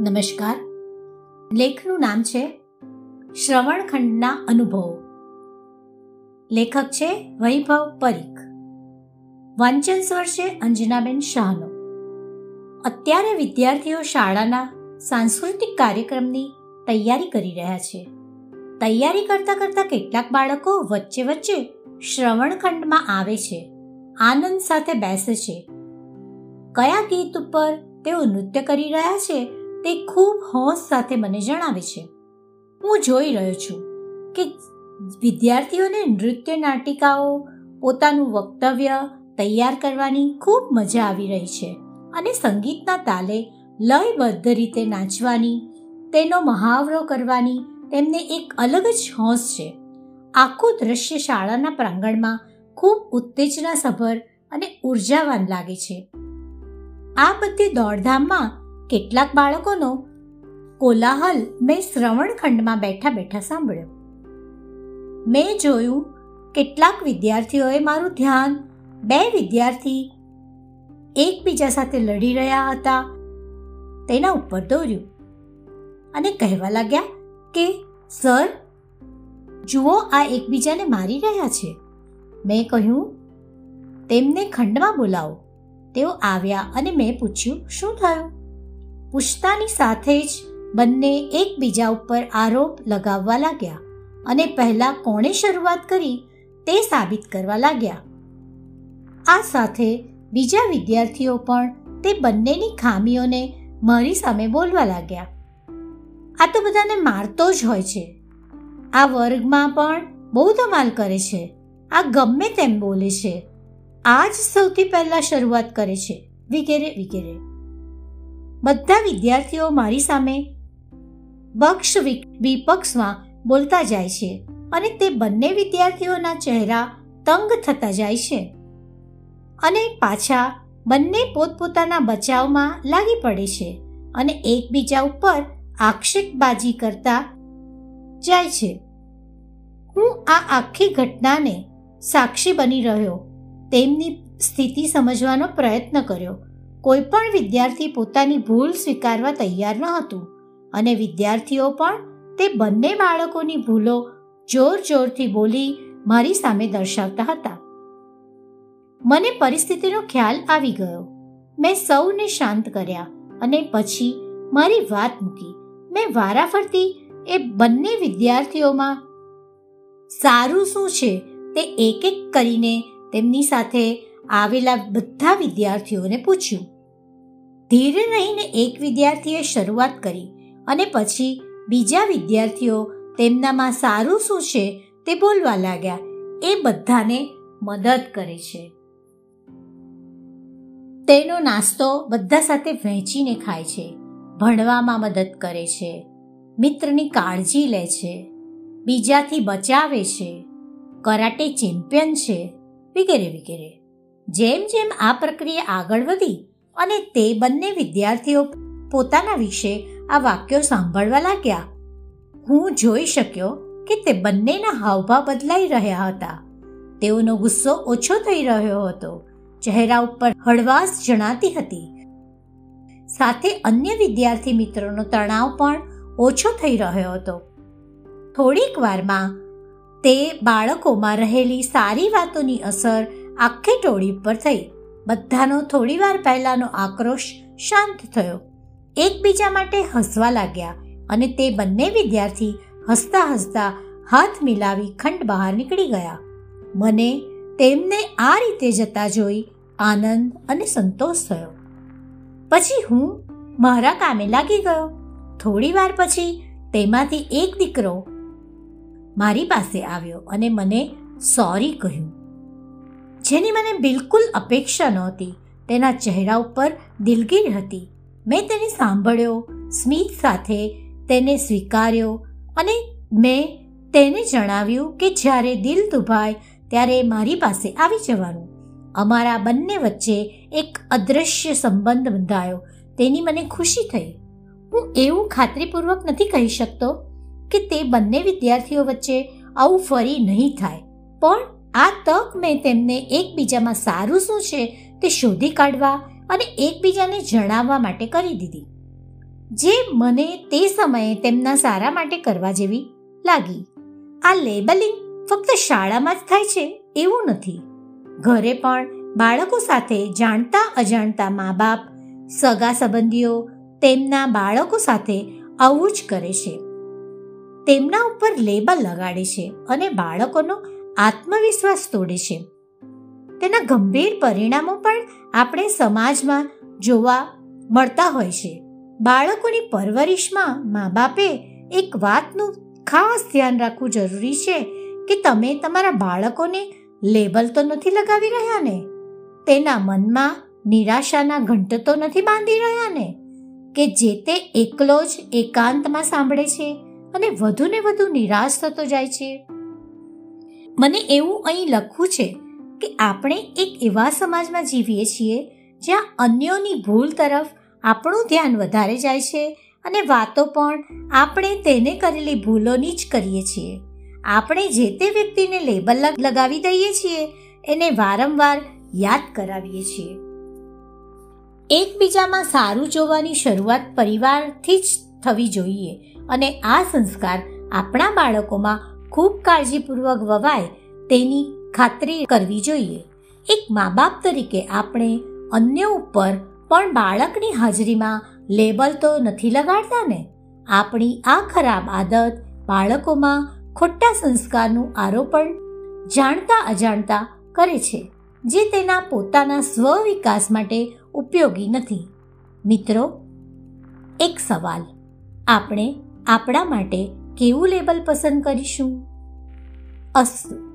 નમસ્કાર. લેખનું નામ છે શ્રવણખંડના અનુભવો. લેખક છે વૈભવ પરીખ. વાંચન સ્વર છે અંજનાબેન શાહનો. અત્યારે વિદ્યાર્થીઓ શાળાના સાંસ્કૃતિક કાર્યક્રમની તૈયારી કરી રહ્યા છે. તૈયારી કરતા કરતા કેટલાક બાળકો વચ્ચે વચ્ચે શ્રવણખંડમાં આવે છે. આનંદ સાથે બેસે છે. કયા ગીત ઉપર તેઓ નૃત્ય કરી રહ્યા છે તે ખૂબ હોંશ સાથે મને જણાવે છે. હું જોઈ રહ્યો છું કે વિદ્યાર્થીઓને નૃત્ય નાટિકાઓ, પોતાનું વક્તવ્ય તૈયાર કરવાની ખૂબ મજા આવી રહી છે અને સંગીતના તાલે લયબદ્ધ રીતે નાચવાની, તેનો મહાવરો કરવાની તેમને એક અલગ જ હોંશ છે. આખું દ્રશ્ય શાળાના પ્રાંગણમાં ખૂબ ઉત્તેજનાસભર અને ઉર્જાવાન લાગે છે. આ બધી દોડધામમાં કેટલાક બાળકોનો કોલાહલ મેં શ્રવણખંડમાં બેઠા બેઠા સાંભળ્યો. મેં જોયું કેટલાક વિદ્યાર્થીઓએ મારું ધ્યાન બે વિદ્યાર્થી એકબીજા સાથે લડી રહ્યા હતા. તેના ઉપર દોર્યું અને કહેવા લાગ્યા કે, સર, જુઓ, આ એકબીજાને મારી રહ્યા છે. મેં કહ્યું, તેમને ખંડમાં બોલાવો. તેઓ આવ્યા અને મેં પૂછ્યું, શું થયું? પૂછતાની સાથે જ બંને એકબીજા ઉપર આરોપ લગાવવા લાગ્યા અને પહેલા કોણે શરૂઆત કરી તે સાબિત કરવા લાગ્યા. આ સાથે બીજા વિદ્યાર્થીઓ પણ તે બંનેની ખામીઓને મારી સામે બોલવા લાગ્યા. આ તો બધાને મારતો જ હોય છે. આ વર્ગમાં પણ બહુ ધમાલ કરે છે. આ ગમે તેમ બોલે છે. આ જ સૌથી પહેલા શરૂઆત કરે છે. વગેરે વગેરે. બધા વિદ્યાર્થીઓ મારી સામે બક્ષ વિપક્ષમાં બોલતા જાય છે અને તે બંને વિદ્યાર્થીઓના ચહેરા તંગ થતા જાય છે અને પાછા બંને પોતપોતાના બચાવમાં લાગી પડે છે અને એકબીજા ઉપર આક્ષેપબાજી કરતા જાય છે. હું આ આખી ઘટનાને સાક્ષી બની રહ્યો તેમની સ્થિતિ સમજવાનો પ્રયત્ન કર્યો કોઈ પણ વિદ્યાર્થી પોતાની ભૂલ સ્વીકારવા તૈયાર ન હતું અને વિદ્યાર્થીઓ પણ તે બંને બાળકોની ભૂલો જોર જોરથી બોલી મારી સામે દર્શાવતા હતા. મને પરિસ્થિતિનો ખ્યાલ આવી ગયો. મેં સૌને શાંત કર્યા અને પછી મારી વાત મૂકી. મેં વારાફરતી એ બંને વિદ્યાર્થીઓમાં સારું શું છે તે એક એક કરીને તેમની સાથે આવેલા બધા વિદ્યાર્થીઓને પૂછ્યું. ધીરે રહીને એક વિદ્યાર્થીએ શરૂઆત કરી અને પછી બીજા વિદ્યાર્થીઓ તેમનામાં સારું શું છે તે બોલવા લાગ્યા. એ બધાને મદદ કરે છે. તેનો નાસ્તો બધા સાથે વહેંચીને ખાય છે, ભણવામાં મદદ કરે છે, મિત્રની કાળજી લે છે, બીજાથી બચાવે છે, કરાટે ચેમ્પિયન છે, વગેરે વગેરે. જેમ જેમ આ પ્રક્રિયા આગળ વધી અને તે બંને વિદ્યાર્થીઓ પોતાના વિશે આ વાક્યો સાંભળવા લાગ્યા, હું જોઈ શક્યો કે તે બંનેના હાવભાવ બદલાઈ રહ્યા હતા. તેઓનો ગુસ્સો ઓછો થઈ રહ્યો હતો. ચહેરા ઉપર હળવાશ જણાતી હતી. સાથે અન્ય વિદ્યાર્થી મિત્રોનો તણાવ પણ ઓછો થઈ રહ્યો હતો. થોડીક વારમાં તે બાળકોમાં રહેલી સારી વાતોની અસર આખી ટોળી ઉપર થઈ. બધાનો થોડીવાર પહેલાનો આક્રોશ શાંત થયો. એકબીજા માટે હસવા લાગ્યા અને તે બંને વિદ્યાર્થી હસતા હસતા હાથ મિલાવી ખંડ બહાર નીકળી ગયા. મને તેમને આ રીતે જતા જોઈ આનંદ અને સંતોષ થયો. પછી હું મારા કામે લાગી ગયો. થોડી વાર પછી તેમાંથી એક દીકરો મારી પાસે આવ્યો અને મને સોરી કહ્યું. જેની મને બિલકુલ અપેક્ષા નહોતી. તેના ચહેરા ઉપર દિલગીર હતી. મેં તેને સાંભળ્યો, સ્મિત સાથે તેને સ્વીકાર્યો અને મેં તેને જણાવ્યું કે જ્યારે દિલ દુભાય ત્યારે મારી પાસે આવી જવાનું. અમારા બંને વચ્ચે એક અદૃશ્ય સંબંધ બંધાયો. તેની મને ખુશી થઈ. હું એવું ખાતરીપૂર્વક નથી કહી શકતો કે તે બંને વિદ્યાર્થીઓ વચ્ચે આવું ફરી નહીં થાય. પણ આ તક મેં તેમને એકબીજામાં સારું શું છે તે શોધી કાઢવા અને એકબીજાને જણાવવા માટે કરી દીધી. જે મને તે સમયે તેમના સારા માટે કરવા જેવી લાગી. આ લેબલિંગ ફક્ત શાળામાં જ થાય છે એવું નથી. ઘરે પણ બાળકો સાથે જાણતા અજાણતા મા બાપ સગા સંબંધીઓ તેમના બાળકો સાથે આવું જ કરે છે. તેમના ઉપર લેબલ લગાડે છે અને બાળકોનો આત્મવિશ્વાસ તોડે છે. તેના ગંભીર પરિણામો પણ આપણે સમાજમાં જોવા મળતા હોય છે. બાળકોની પરવરિશમાં મા બાપે એક વાતનું ખાસ ધ્યાન રાખવું જરૂરી છે કે તમે તમારા બાળકોને લેબલ તો નથી લગાવી રહ્યા ને? તેના મનમાં નિરાશાના ઘંટ તો નથી બાંધી રહ્યા ને? કે જે તે એકલો જ એકાંતમાં સાંભળે છે અને વધુ ને વધુ નિરાશ થતો જાય છે? મને એવું અહીં લખવું છે કે આપણે એક એવા સમાજમાં જીવીએ છીએ જ્યાં અન્યોની ભૂલ તરફ આપણું ધ્યાન વધારે જાય છે અને વાતો પણ આપણે તેને કરેલી ભૂલોની જ કરીએ છીએ. આપણે જે તે વ્યક્તિને લેબલ લગાવી દઈએ છીએ, એને વારંવાર યાદ કરાવીએ છીએ. એકબીજામાં સારું જોવાની શરૂઆત પરિવારથી જ થવી જોઈએ અને આ સંસ્કાર આપણા બાળકોમાં ખૂબ કાળજીપૂર્વક વવાય તેની ખાતરી કરવી જોઈએ. એક મા બાપ તરીકે આપણે અન્ય ઉપર પણ બાળકની હાજરીમાં લેબલ તો નથી લગાડતા ને? આપણી આ ખરાબ આદત બાળકોમાં ખોટા સંસ્કારનું આરોપણ જાણતા અજાણતા કરે છે, જે તેના પોતાના સ્વ વિકાસ માટે ઉપયોગી નથી. મિત્રો, એક સવાલ. આપણે આપણા માટે કેવું લેબલ પસંદ કરીશું? અસ્તુ